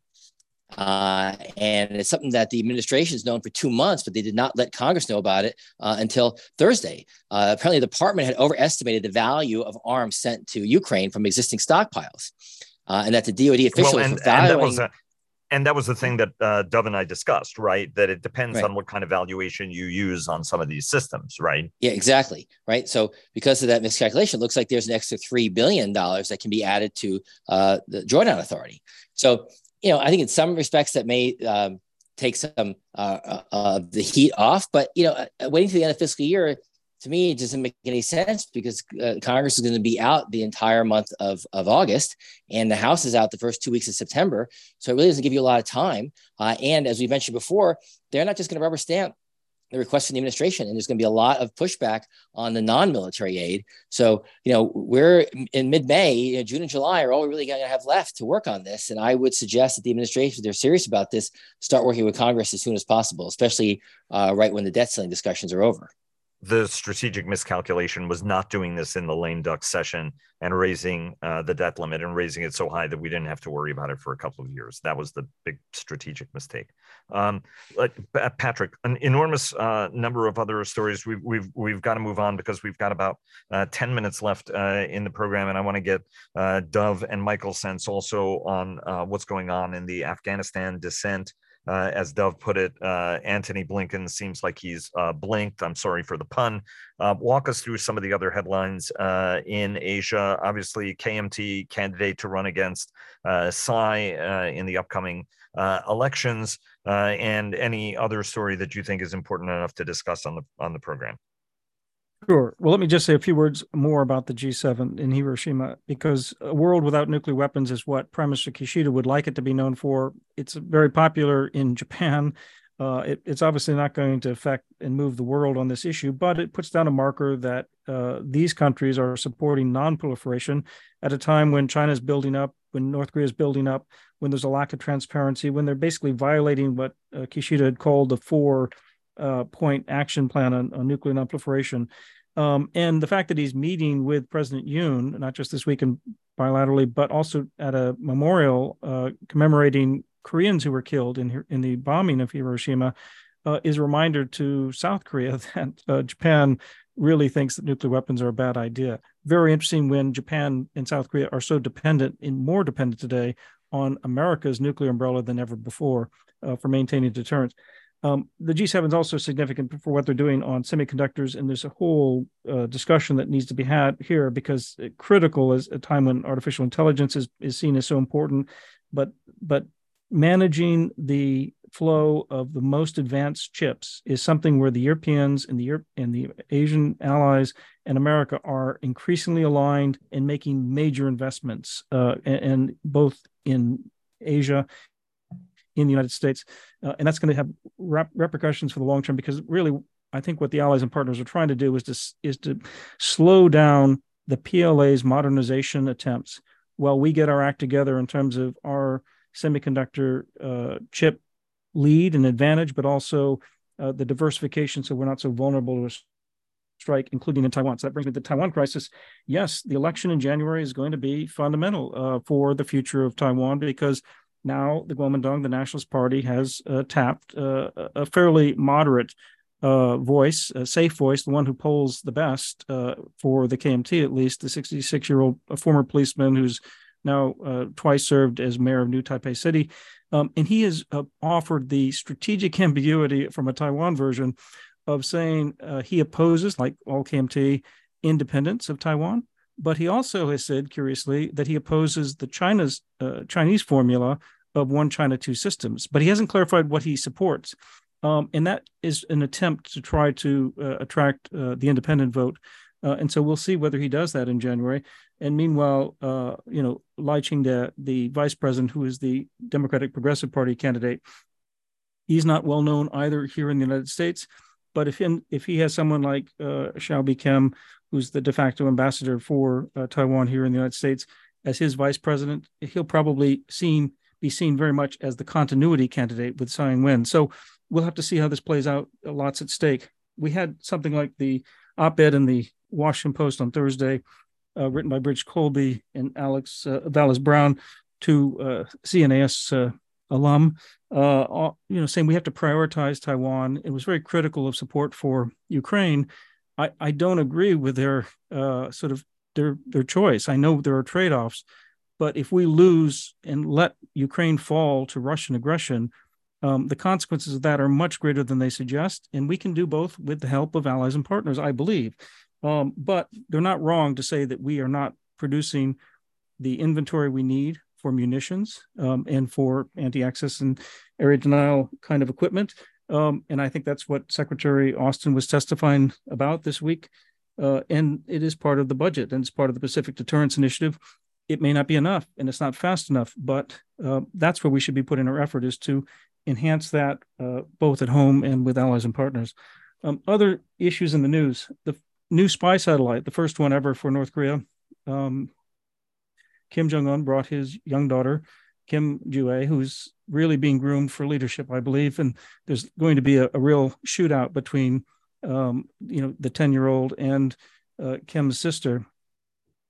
Uh, and it's something that the administration has known for two months, but they did not let Congress know about it uh, until Thursday. Uh, apparently, the department had overestimated the value of arms sent to Ukraine from existing stockpiles, uh, and that the DoD officials well, and, valuing and that was the thing that uh, Dov and I discussed, right? That it depends right. on what kind of valuation you use on some of these systems, right? Yeah, exactly. Right. So because of that miscalculation, it looks like there's an extra three billion dollars that can be added to uh, the drawdown authority. So you know, I think in some respects that may um, take some uh, uh, of the heat off, but you know, uh, waiting to the end of fiscal year to me, it doesn't make any sense because uh, Congress is going to be out the entire month of, of August, and the House is out the first two weeks of September. So it really doesn't give you a lot of time. Uh, and as we mentioned before, they're not just going to rubber stamp the request from the administration, and there's going to be a lot of pushback on the non-military aid. So, you know, we're in mid-May, you know, June and July are all we really going to have left to work on this. And I would suggest that the administration, if they're serious about this, start working with Congress as soon as possible, especially uh, right when the debt ceiling discussions are over the strategic miscalculation was not doing this in the lame duck session and raising uh, the debt limit and raising it so high that we didn't have to worry about it for a couple of years. That was the big strategic mistake. Um, like Patrick, an enormous uh, number of other stories. We've we've we've got to move on because we've got about uh, ten minutes left uh, in the program, and I want to get uh, Dov and Michael sense also on uh, what's going on in the Afghanistan dissent. Uh, as Dov put it, uh, Antony Blinken seems like he's uh, blinked. I'm sorry for the pun. Uh, walk us through some of the other headlines uh, in Asia. Obviously, KMT candidate to run against uh, Tsai in the upcoming elections, and any other story that you think is important enough to discuss on the on the program. Sure. Well, let me just say a few words more about the G7 in Hiroshima, because a world without nuclear weapons is what Prime Minister Kishida would like it to be known for. It's very popular in Japan. Uh, it, it's obviously not going to affect and move the world on this issue, but it puts down a marker that uh, these countries are supporting non-proliferation at a time when China is building up, when North Korea is building up, when there's a lack of transparency, when they're basically violating what uh, Kishida had called the four uh, point action plan on, on nuclear nonproliferation. Um, and the fact that he's meeting with President Yoon, not just this week and bilaterally, but also at a memorial uh, commemorating Koreans who were killed in in the bombing of Hiroshima, uh, is a reminder to South Korea that uh, Japan really thinks that nuclear weapons are a bad idea. Very interesting when Japan and South Korea are so dependent, and more dependent today, on America's nuclear umbrella than ever before uh, for maintaining deterrence. Um, the G7 is also significant for what they're doing on semiconductors, and there's a whole uh, discussion that needs to be had here because critical is a time when artificial intelligence is, is seen as so important, but but managing the flow of the most advanced chips is something where the Europeans and the Europe and the Asian allies and America are increasingly aligned in making major investments, uh, and, and both in Asia in the United States, uh, and that's going to have rep- repercussions for the long term because really, I think what the allies and partners are trying to do is to is to slow down the PLA's modernization attempts while we get our act together in terms of our semiconductor uh, chip lead and advantage, but also uh, the diversification so we're not so vulnerable to a strike, including in Taiwan. So that brings me to the Taiwan crisis. Yes, the election in January is going to be fundamental uh, for the future of Taiwan because now the Kuomintang, the Nationalist Party, has uh, tapped uh, a fairly moderate uh, voice, a safe voice, the one who polls the best uh, for the KMT, at least, the 66 year old former policeman who's now uh, twice served as mayor of New Taipei City. Um, and he has uh, offered the strategic ambiguity from a Taiwan version of saying he opposes, like all KMT, independence of Taiwan but he also has said, curiously, that he opposes the China's uh, Chinese formula of one China, two systems. But he hasn't clarified what he supports, um, and that is an attempt to try to uh, attract uh, the independent vote. Uh, and so we'll see whether he does that in January. And meanwhile, uh, you know, Lai Ching-te, the vice president, who is the Democratic Progressive Party candidate, he's not well known either here in the United States. But if if he has someone like uh, Hsiao Bi-khim, who's the de facto ambassador for uh, Taiwan here in the United States, as his vice president, he'll probably be seen very much as the continuity candidate with Tsai Ing-wen. So we'll have to see how this plays out. Lots at stake. We had something like the op-ed in the Washington Post on Thursday, uh, written by Bridge Colby and Alex uh, Vallis Brown, to uh, CNAS uh, alum, uh, you know, saying we have to prioritize Taiwan. It was very critical of support for Ukraine. I, I don't agree with their uh, sort of their their choice. I know there are trade offs, but if we lose and let Ukraine fall to Russian aggression, um, the consequences of that are much greater than they suggest. And we can do both with the help of allies and partners, I believe. Um, but they're not wrong to say that we are not producing the inventory we need for munitions um, and for anti-access and area denial kind of equipment. Um, and I think that's what Secretary Austin was testifying about this week. Uh, and it is part of the budget and it's part of the Pacific Deterrence Initiative. It may not be enough and it's not fast enough, but uh, that's where we should be putting our effort is to enhance that uh, both at home and with allies and partners. Um, other issues in the news the new spy satellite, the first one ever for North Korea. Um, Kim Jong un brought his young daughter, Kim Ju-ae, who's really being groomed for leadership, I believe. And there's going to be a, a real shootout between, um, you know, the 10 year old and uh, Kim's sister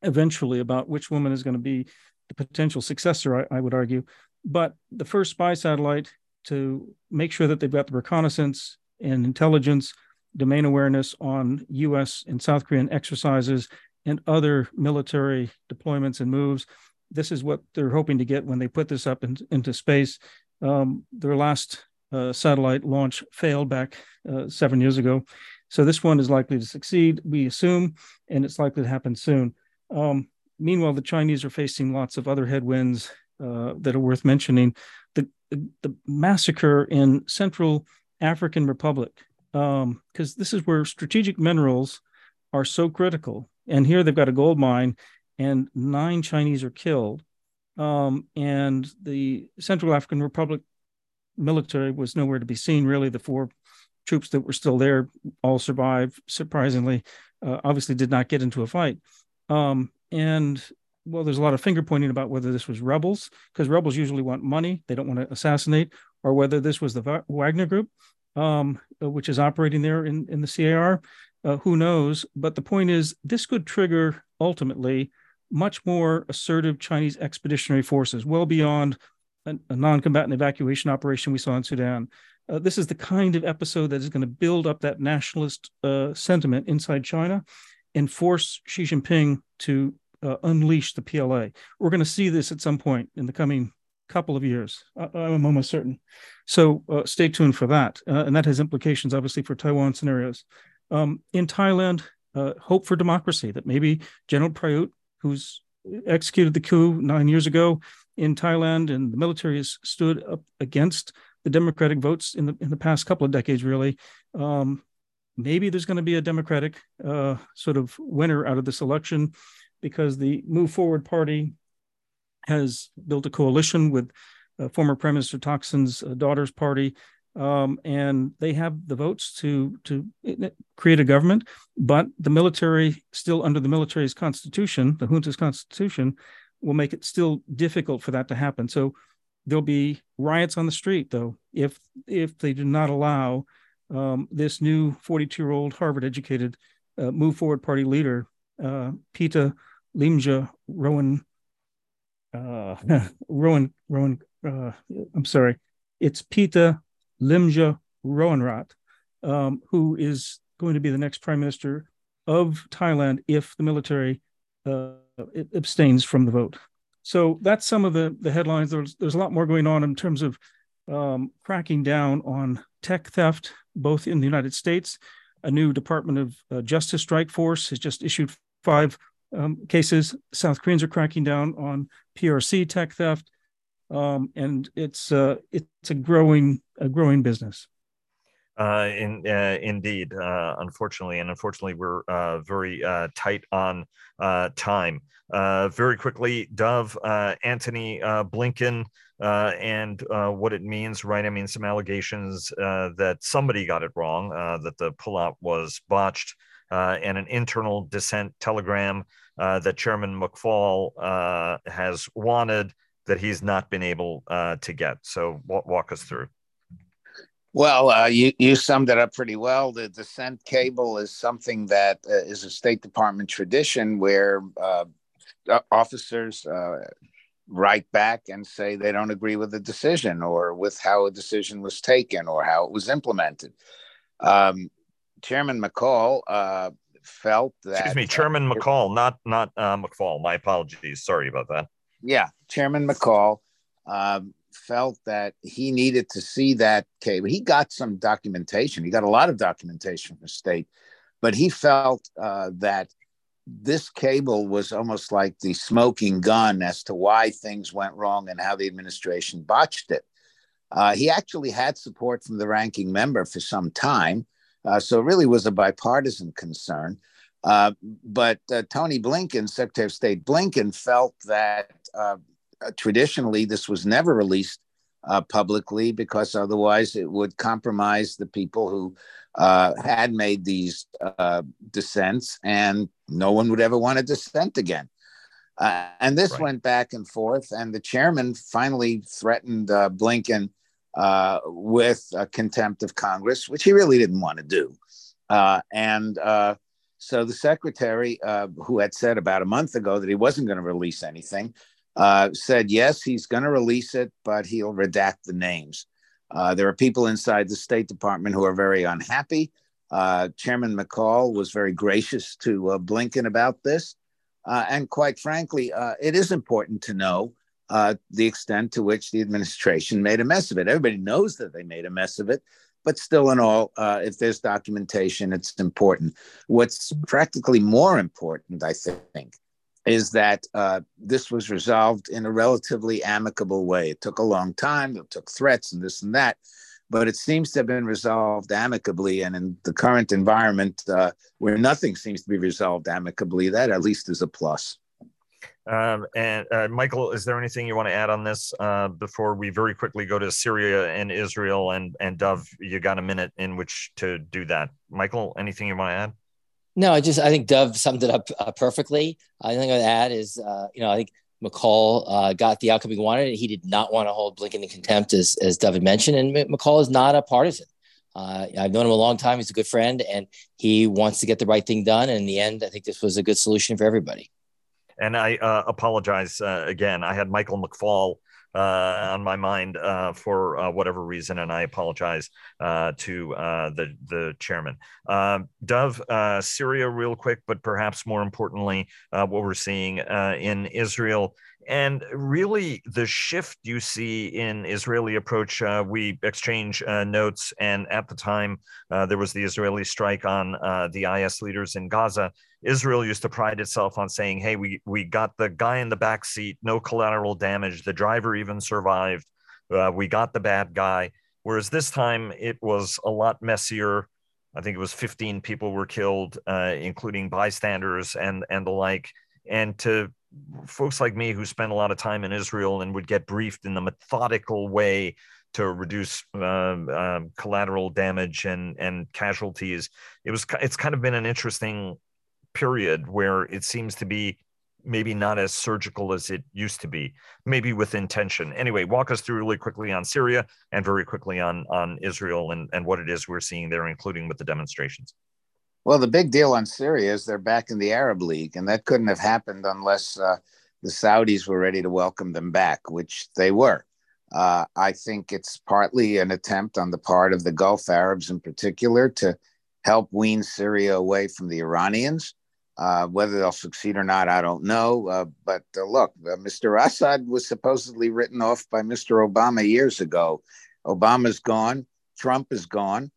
eventually about which woman is going to be the potential successor, I, I would argue. But the first spy satellite to make sure that they've got the reconnaissance and intelligence, domain awareness on US and South Korean exercises and other military deployments and moves. This is what they're hoping to get when they put this up in, into space. Um, their last uh, satellite launch failed back uh, seven years ago. So this one is likely to succeed, we assume, and it's likely to happen soon. Um, meanwhile, the Chinese are facing lots of other headwinds uh, that are worth mentioning. The, the massacre in Central African Republic, because um, this is where strategic minerals are so critical. And here they've got a gold mine, and nine Chinese are killed. Um, and the Central African Republic military was nowhere to be seen, really. The four troops that were still there all survived, surprisingly. Uh, obviously, did not get into a fight. Um, and well, there's a lot of finger pointing about whether this was rebels, because rebels usually want money, they don't want to assassinate, or whether this was the Wagner group, um, uh, which is operating there in, in the CAR. Uh, who knows? But the point is, this could trigger ultimately much more assertive Chinese expeditionary forces, well beyond a, a non combatant evacuation operation we saw in Sudan. Uh, this is the kind of episode that is going to build up that nationalist uh, sentiment inside China and force Xi Jinping to uh, unleash the PLA. We're going to see this at some point in the coming couple of years. I, am almost certain. So uh, stay tuned for that. Uh, and that has implications, obviously, for Taiwan scenarios. Um, in Thailand, uh, hope for democracy that maybe General Prayut, who's executed the coup nine years ago in Thailand, and the military has stood up against the democratic votes in the in the past couple of decades, really. Um, maybe there's going to be a democratic uh, sort of winner out of this election because the Move Forward Party has built a coalition with uh, former Prime Minister Thaksin's uh, daughter's party, um, and they have the votes to to create a government. But the military, still under the military's constitution, the junta's constitution, will make it still difficult for that to happen. So there'll be riots on the street, though, if if they do not allow um, this new 42 year old Harvard educated uh, Move Forward Party leader, uh, Pita Limja Rowan, uh, Rowan, Rowan, uh, I'm sorry, it's Pita Limja Rowanrat, um, who is going to be the next prime minister of Thailand if the military uh, abstains from the vote. So that's some of the, the headlines. There's, there's a lot more going on in terms of um, cracking down on tech theft, both in the United States. A new Department of uh, Justice strike force has just issued five um, cases. South Koreans are cracking down on PRC tech theft, um, and it's uh, it's a growing a growing business. Uh, in uh, indeed, uh, unfortunately, and unfortunately, we're uh, very uh, tight on uh, time. very quickly, Dov, Antony Blinken, and what it means, right? I mean, some allegations that somebody got it wrong, that the pullout was botched, and an internal dissent telegram that Chairman McFaul has wanted that he's not been able to get. So, walk, walk us through. Well, uh, you you summed it up pretty well. The dissent cable is something that uh, is a State Department tradition where uh, officers uh, write back and say they don't agree with the decision or with how a decision was taken or how it was implemented. Um, Chairman McCall uh, felt that. Excuse me, Chairman McCall, not not uh, McFaul. My apologies. Sorry about that. Yeah, Chairman McCall. Um, felt that he needed to see that cable. He got some documentation. He got a lot of documentation from the state, but he felt uh, that this cable was almost like the smoking gun as to why things went wrong and how the administration botched it. Uh, he actually had support from the ranking member for some time, uh, so it really was a bipartisan concern. Uh, but uh, Tony Blinken, Secretary of State Blinken, felt that uh, uh, traditionally this was never released uh, publicly because otherwise it would compromise the people who uh, had made these uh, dissents, and no one would ever want to dissent again. Uh, and this right. went back and forth, and the chairman finally threatened uh, Blinken with contempt of Congress, which he really didn't want to do. and so the secretary, who had said about a month ago that he wasn't going to release anything, uh, said yes, he's going to release it, but he'll redact the names. Uh, there are people inside the State Department who are very unhappy. Uh, Chairman McCall was very gracious to uh, Blinken about this. Uh, and quite frankly, uh, it is important to know the extent to which the administration made a mess of it. Everybody knows that they made a mess of it, but still, in all, if there's documentation, it's important. What's practically more important, I think, is that uh, this was resolved in a relatively amicable way. It took a long time, it took threats and this and that, but it seems to have been resolved amicably. And in the current environment uh, where nothing seems to be resolved amicably, that at least is a plus. Um, and uh, Michael, is there anything you want to add on this uh, before we very quickly go to Syria and Israel and and Dov? You got a minute in which to do that. Michael, anything you want to add? No, I just I think Dov summed it up uh, perfectly. I think I'd add is uh, you know I think McCall uh, got the outcome he wanted. He did not want to hold Blinken in contempt, as as Dov had mentioned, and McCall is not a partisan. Uh, I've known him a long time. He's a good friend, and he wants to get the right thing done. And in the end, I think this was a good solution for everybody. And I uh, apologize uh, again. I had Michael McFaul uh, on my mind uh, for uh, whatever reason, and I apologize uh, to uh, the the chairman. Um, Dov, uh, Syria, real quick, but perhaps more importantly, what we're seeing in Israel. And really, the shift you see in Israeli approach, we exchange notes, and at the time there was the Israeli strike on the IS leaders in Gaza. Israel used to pride itself on saying, "Hey, we we got the guy in the back seat, no collateral damage. The driver even survived. Uh, we got the bad guy." Whereas this time it was a lot messier. I think it was 15 people were killed, uh, including bystanders and and the like. And to folks like me who spent a lot of time in Israel and would get briefed in the methodical way to reduce um, um, collateral damage and and casualties. It was it's kind of been an interesting period where it seems to be maybe not as surgical as it used to be, maybe with intention. Anyway, walk us through really quickly on Syria and very quickly on on Israel and, and what it is we're seeing there, including with the demonstrations. Well, the big deal on Syria is they're back in the Arab League, and that couldn't have happened unless uh, the Saudis were ready to welcome them back, which they were. Uh, I think it's partly an attempt on the part of the Gulf Arabs in particular to help wean Syria away from the Iranians. Uh, whether they'll succeed or not, I don't know. Uh, but uh, look, uh, Mr. Assad was supposedly written off by Mr. Obama years ago. Obama's gone. Trump is gone.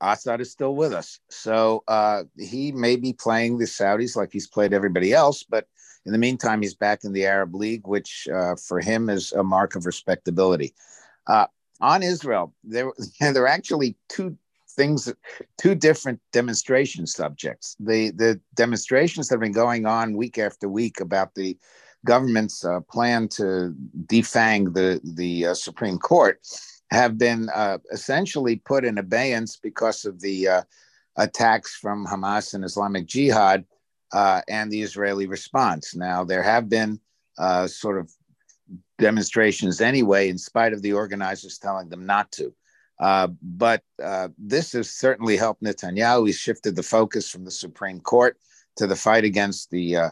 Uh, Assad is still with us. So uh, he may be playing the Saudis like he's played everybody else. But in the meantime, he's back in the Arab League, which for him is a mark of respectability. on Israel, there, there are actually two things, two different demonstration subjects. The the demonstrations that have been going on week after week about the government's uh, plan to defang the the uh, Supreme Court have been uh, essentially put in abeyance because of the uh, attacks from Hamas and Islamic Jihad uh, and the Israeli response. Now there have been uh, sort of demonstrations anyway, in spite of the organizers telling them not to. Uh, but uh, this has certainly helped Netanyahu. He's shifted the focus from the Supreme Court to the fight against the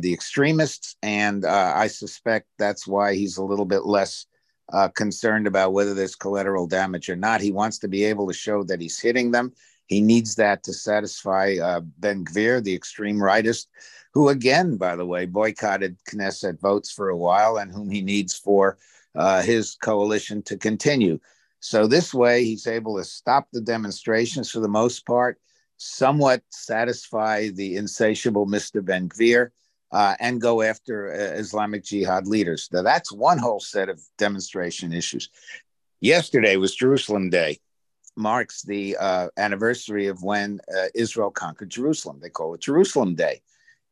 the extremists, and I suspect that's why he's a little bit less Uh, concerned about whether there's collateral damage or not. He wants to be able to show that he's hitting them. He needs that to satisfy uh, Ben Gvir, the extreme rightist, who again, by the way, boycotted Knesset votes for a while, and whom he needs for uh, his coalition to continue. So this way, he's able to stop the demonstrations for the most part, somewhat satisfy the insatiable Mr. Ben Gvir, uh, and go after uh, Islamic Jihad leaders. Now, that's one whole set of demonstration issues. Yesterday was Jerusalem Day, marks the uh, anniversary of when uh, Israel conquered Jerusalem. They call it Jerusalem Day.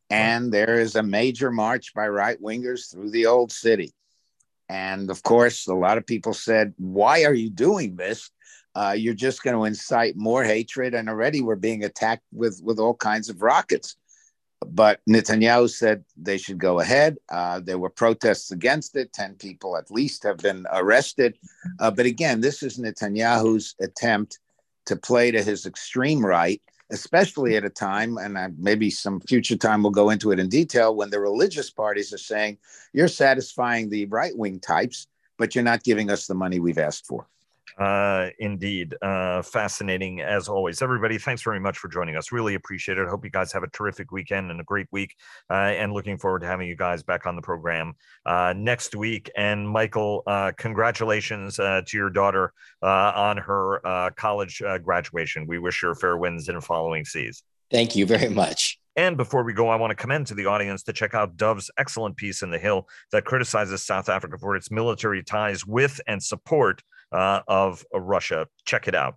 And there is a major march by right wingers through the old city. And of course, a lot of people said, Why are you doing this? Uh, you're just going to incite more hatred. And already we're being attacked with, with all kinds of rockets. But Netanyahu said they should go ahead. Uh, there were protests against it. 10 people at least have been arrested. Uh, but again, this is Netanyahu's attempt to play to his extreme right especially at a time, and maybe some future time we'll go into it in detail, when the religious parties are saying, you're satisfying the right wing types, but you're not giving us the money we've asked for. Uh, indeed. Uh, fascinating as always. Everybody, thanks very much for joining us. Really appreciate it. Hope you guys have a terrific weekend and a great week. Uh, and looking forward to having you guys back on the program uh, next week. And Michael, uh, congratulations uh, to your daughter uh, on her uh, college uh, graduation. We wish her fair winds in following seas. Thank you very much. And before we go, I want to commend to the audience to check out Dov's excellent piece in The Hill that criticizes South Africa for its military ties with and support uh, of Russia. Check it out.